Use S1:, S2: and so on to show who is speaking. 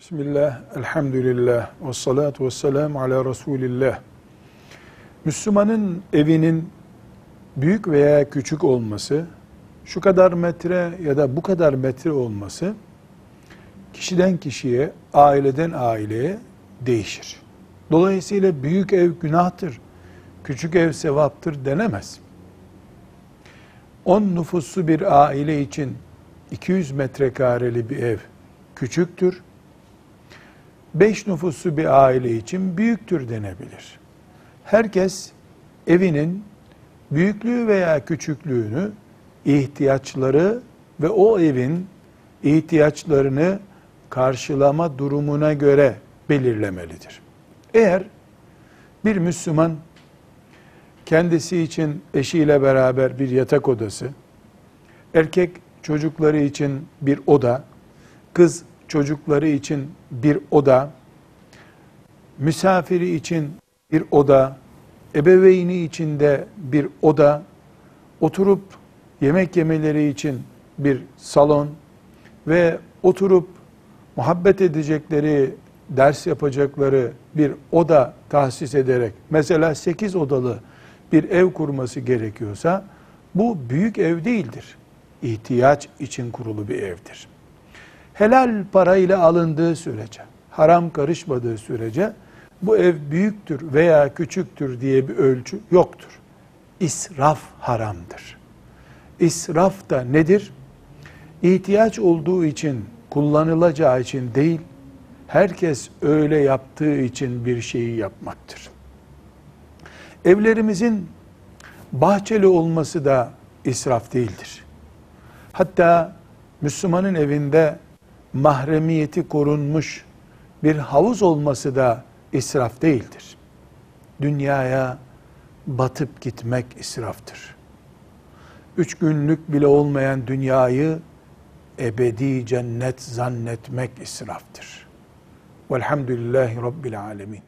S1: Bismillah, elhamdülillah, ve salatu ve selamu ala Resulillah. Müslümanın evinin büyük veya küçük olması, şu kadar metre ya da bu kadar metre olması, kişiden kişiye, aileden aileye değişir. Dolayısıyla büyük ev günahtır, küçük ev sevaptır denemez. 10 nüfuslu bir aile için 200 metrekareli bir ev küçüktür. 5 nüfuslu bir aile için büyüktür denebilir. Herkes evinin büyüklüğü veya küçüklüğünü ihtiyaçları ve o evin ihtiyaçlarını karşılama durumuna göre belirlemelidir. Eğer bir Müslüman kendisi için eşiyle beraber bir yatak odası, erkek çocukları için bir oda, kız çocukları için bir oda, misafiri için bir oda, ebeveyni için de bir oda, oturup yemek yemeleri için bir salon ve oturup muhabbet edecekleri, ders yapacakları bir oda tahsis ederek, mesela 8 odalı bir ev kurması gerekiyorsa, bu büyük ev değildir. İhtiyaç için kurulu bir evdir. Helal parayla alındığı sürece, haram karışmadığı sürece, bu ev büyüktür veya küçüktür diye bir ölçü yoktur. İsraf haramdır. İsraf da nedir? İhtiyaç olduğu için, kullanılacağı için değil, herkes öyle yaptığı için bir şeyi yapmaktır. Evlerimizin bahçeli olması da israf değildir. Hatta Müslümanın evinde mahremiyeti korunmuş bir havuz olması da israf değildir. Dünyaya batıp gitmek israftır. Üç günlük bile olmayan dünyayı ebedi cennet zannetmek israftır. Velhamdülillahi Rabbil Alemin.